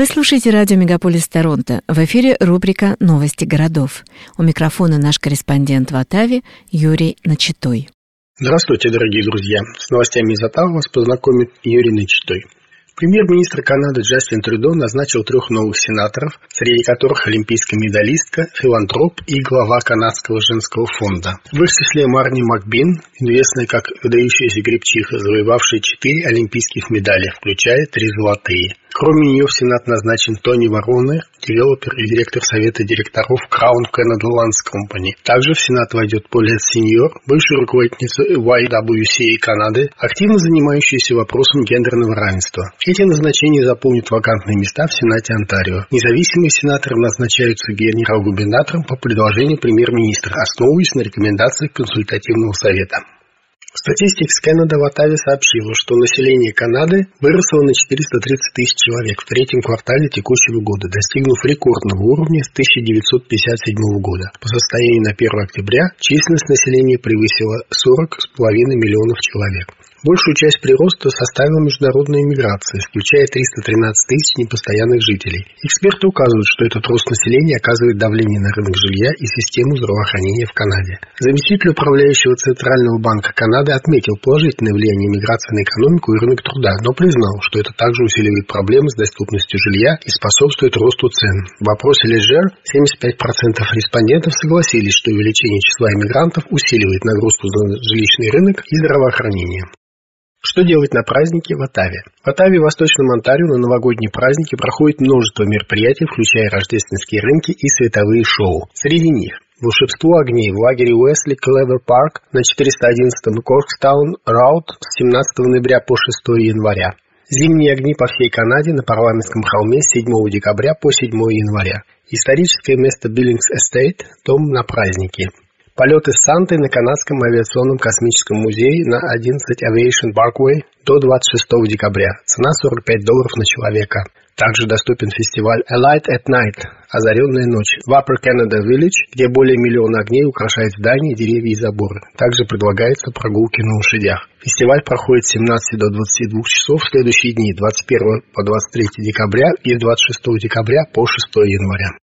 Вы слушаете радио «Мегаполис Торонто». В эфире рубрика «Новости городов». У микрофона наш корреспондент в Оттаве Юрий Начитой. Здравствуйте, дорогие друзья. С новостями из Оттавы вас познакомит Юрий Начитой. Премьер-министр Канады Джастин Трюдо назначил трех новых сенаторов, среди которых олимпийская медалистка, филантроп и глава Канадского женского фонда. В их числе Марни Макбин, известная как выдающаяся гребчиха, завоевавшая четыре олимпийских медали, включая три золотые. Кроме нее в Сенат назначен Тони Вороны, девелопер и директор совета директоров Crown Canada Lands Company. Также в Сенат войдет Полет Сеньор, бывшая руководительница YWCA Канады, активно занимающаяся вопросом гендерного равенства. Эти назначения заполнят вакантные места в Сенате Онтарио. Независимые сенаторы назначаются генерал-губернатором по предложению премьер-министра, основываясь на рекомендациях консультативного совета. Статистикс Canada в Оттаве сообщила, что население Канады выросло на 430 тысяч человек в третьем квартале текущего года, достигнув рекордного уровня с 1957 года. По состоянию на 1 октября численность населения превысила 40,5 миллионов человек. Большую часть прироста составила международная миграция, включая 313 тысяч непостоянных жителей. Эксперты указывают, что этот рост населения оказывает давление на рынок жилья и систему здравоохранения в Канаде. Заместитель управляющего Центрального банка Канады отметил положительное влияние миграции на экономику и рынок труда, но признал, что это также усиливает проблемы с доступностью жилья и способствует росту цен. В вопросе Лежер 75% респондентов согласились, что увеличение числа иммигрантов усиливает нагрузку на жилищный рынок и здравоохранение. Что делать на празднике в Оттаве? В Оттаве и Восточном Онтарио на новогодние праздники проходит множество мероприятий, включая рождественские рынки и световые шоу. Среди них Волшебство огней в лагере Уэсли Кловер Парк на 411-м Коркстаун Роуд с 17 ноября по 6 января. Зимние огни по всей Канаде на парламентском холме с 7 декабря по 7 января. Историческое место Биллингс Эстейт – дом на праздники. Полеты с Сантой на Канадском авиационном космическом музее на 11 Aviation Parkway до 26 декабря. Цена 45 долларов на человека. Также доступен фестиваль A Light at Night – Озаренная ночь в Upper Canada Village, где более миллиона огней украшает здания, деревья и заборы. Также предлагаются прогулки на лошадях. Фестиваль проходит с 17 до 22 часов в следующие дни 21 по 23 декабря и с 26 декабря по 6 января.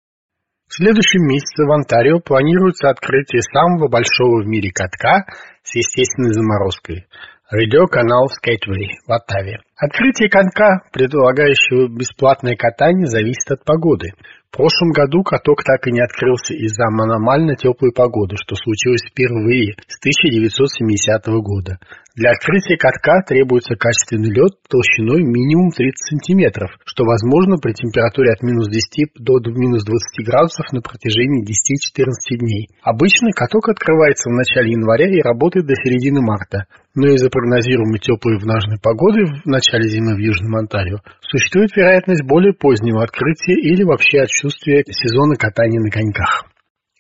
В следующем месяце в Онтарио планируется открытие самого большого в мире катка с естественной заморозкой – радиоканал Скейтвей в Оттаве. Открытие катка, предлагающего бесплатное катание, зависит от погоды. В прошлом году каток так и не открылся из-за аномально теплой погоды, что случилось впервые с 1970 года. Для открытия катка требуется качественный лед толщиной минимум 30 сантиметров, что возможно при температуре от минус 10 до минус 20 градусов на протяжении 10-14 дней. Обычно каток открывается в начале января и работает до середины марта, но из-за прогнозируемой теплой влажной погоды в начале зимы в Южном Онтарио существует вероятность более позднего открытия или вообще отсутствия сезона катания на коньках.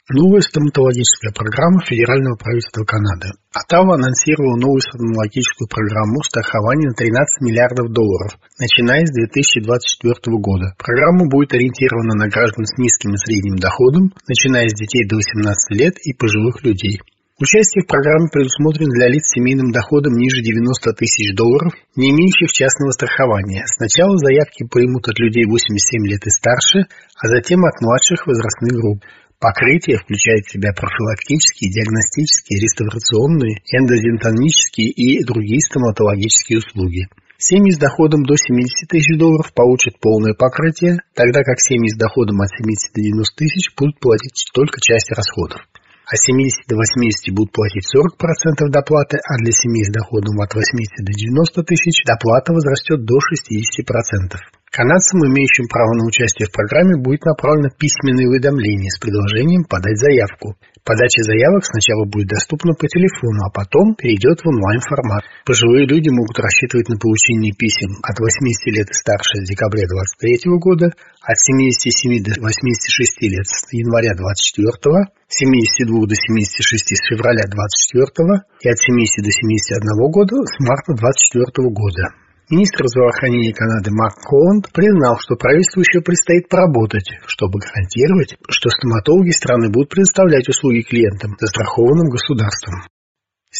Новая стоматологическая программа федерального правительства Канады. Оттава анонсировала новую стоматологическую программу страхования на 13 миллиардов долларов, начиная с 2024 года. Программа будет ориентирована на граждан с низким и средним доходом, начиная с детей до 18 лет и пожилых людей. Участие в программе предусмотрено для лиц с семейным доходом ниже 90 тысяч долларов, не имеющих частного страхования. Сначала заявки примут от людей 87 лет и старше, а затем от младших возрастных групп. Покрытие включает в себя профилактические, диагностические, реставрационные, эндодентонические и другие стоматологические услуги. Семьи с доходом до 70 тысяч долларов получат полное покрытие, тогда как семьи с доходом от 70 до 90 тысяч будут платить только часть расходов. От 70 до 80 будут платить 40% доплаты, а для семей с доходом от 80 до 90 тысяч доплата возрастет до 60%. Канадцам, имеющим право на участие в программе, будет направлено письменное уведомление с предложением подать заявку. Подача заявок сначала будет доступна по телефону, а потом перейдет в онлайн-формат. Пожилые люди могут рассчитывать на получение писем от 80 лет и старше с декабря 2023 года, от 77 до 86 лет с января 2024, 72 до 76 с февраля 2024 и от 70 до 71 года с марта 2024 года. Министр здравоохранения Канады Марк Холланд признал, что правительству еще предстоит поработать, чтобы гарантировать, что стоматологи страны будут предоставлять услуги клиентам, застрахованным государством.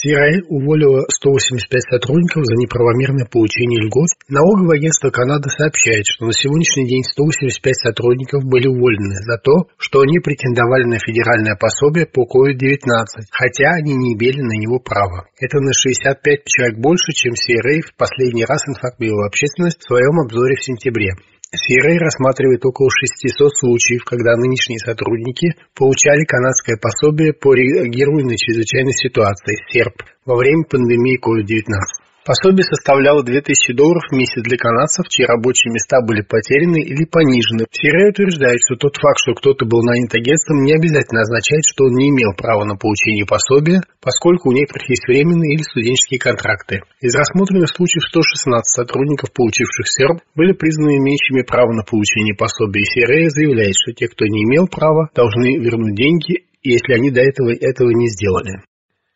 CIA уволила 185 сотрудников за неправомерное получение льгот. Налоговое агентство Канады сообщает, что на сегодняшний день 185 сотрудников были уволены за то, что они претендовали на федеральное пособие по COVID-19, хотя они не имели на него права. Это на 65 человек больше, чем CIA в последний раз информировала общественность в своем обзоре в сентябре. Сферой рассматривает около 600 случаев, когда нынешние сотрудники получали канадское пособие по реагированию на чрезвычайные ситуации СЕРП во время пандемии COVID-19. Пособие составляло 2000 долларов в месяц для канадцев, чьи рабочие места были потеряны или понижены. Сирия утверждает, что тот факт, что кто-то был нанят агентством, не обязательно означает, что он не имел права на получение пособия, поскольку у некоторых есть временные или студенческие контракты. Из рассмотренных случаев 116 сотрудников, получивших СЕРБ, были признаны имеющими право на получение пособия, и Сирия заявляет, что те, кто не имел права, должны вернуть деньги, если они до этого этого не сделали.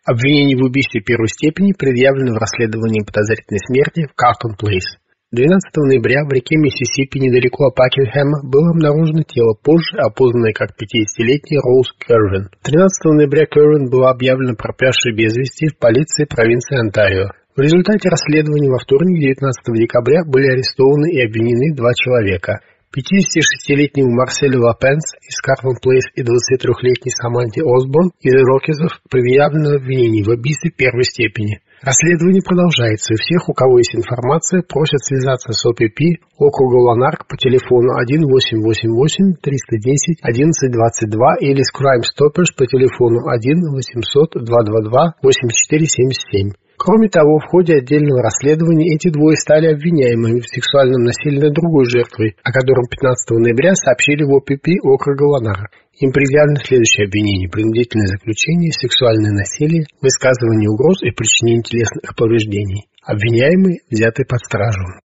Обвинение в убийстве первой степени предъявлено в расследовании подозрительной смерти в Картон Плейс. 12 ноября в реке Миссисипи недалеко от Пакенхэма было обнаружено тело, позже опознанное как 50-летний Роуз Кервин. 13 ноября Кервин была объявлена пропавшей без вести в полиции провинции Онтарио. В результате расследования во вторник, 19 декабря, были арестованы и обвинены два человека. 56-летнему Марселю Лапенс из Карван Плейс и 23-летней Саманте Осборн из Рокизов предъявлено обвинение в убийстве первой степени. Расследование продолжается, и всех, у кого есть информация, просят связаться с ОПП округа Ланарк по телефону 1888 310 1122 или с Crime Stoppers по телефону 1 800 222 8477. Кроме того, в ходе отдельного расследования эти двое стали обвиняемыми в сексуальном насилии над другой жертвой, о котором 15 ноября сообщили в ОПП округа Ланара. Им предъявлено следующее обвинение – принудительное заключение, сексуальное насилие, высказывание угроз и причинение телесных повреждений. Обвиняемые взяты под стражу.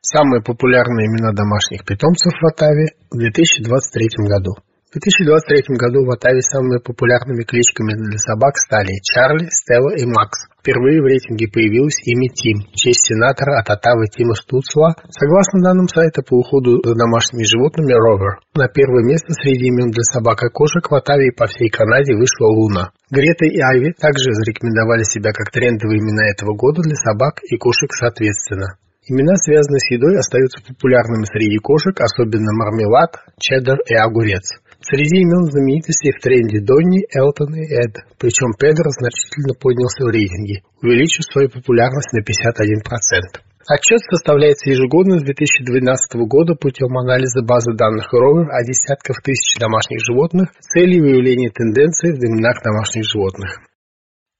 Самые популярные имена домашних питомцев в Атаве в 2023 году – в 2023 году в Атаве самыми популярными кличками для собак стали Чарли, Стелла и Макс. Впервые в рейтинге появилось имя Тим, в честь сенатора от Оттавы Тима Стуцла, согласно данным сайта по уходу за домашними животными Ровер. На первое место среди имен для собак и кошек в Оттаве и по всей Канаде вышла Луна. Грета и Айви также зарекомендовали себя как трендовые имена этого года для собак и кошек соответственно. Имена, связанные с едой, остаются популярными среди кошек, особенно мармелад, чеддер и огурец. Среди имен знаменитостей в тренде Донни, Элтон и Эд, причем Педро значительно поднялся в рейтинге, увеличив свою популярность на 51%. Отчет составляется ежегодно с 2012 года путем анализа базы данных ровер о десятках тысяч домашних животных с целью выявления тенденций в именах домашних животных.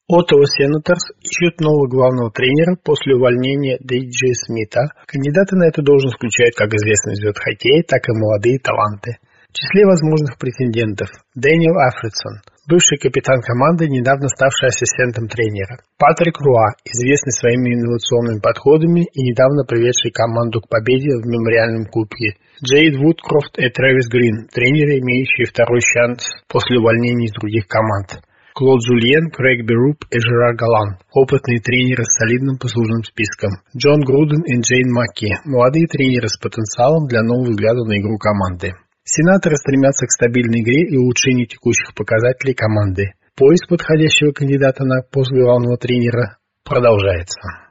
Оттава Сенаторс ищут нового главного тренера после увольнения Дейджи Смита. Кандидаты на эту должность включают как известный звезд хоккея, так и молодые таланты. В числе возможных претендентов Дэниел Афридсон, бывший капитан команды, недавно ставший ассистентом тренера. Патрик Руа, известный своими инновационными подходами и недавно приведший команду к победе в мемориальном кубке. Джейд Вудкрофт и Трэвис Грин, тренеры, имеющие второй шанс после увольнений из других команд. Клод Жульен, Крейг Беруп и Жерар Галан, опытные тренеры с солидным послужным списком. Джон Груден и Джейн Макки, молодые тренеры с потенциалом для нового взгляда на игру команды. Сенаторы стремятся к стабильной игре и улучшению текущих показателей команды. Поиск подходящего кандидата на пост главного тренера продолжается.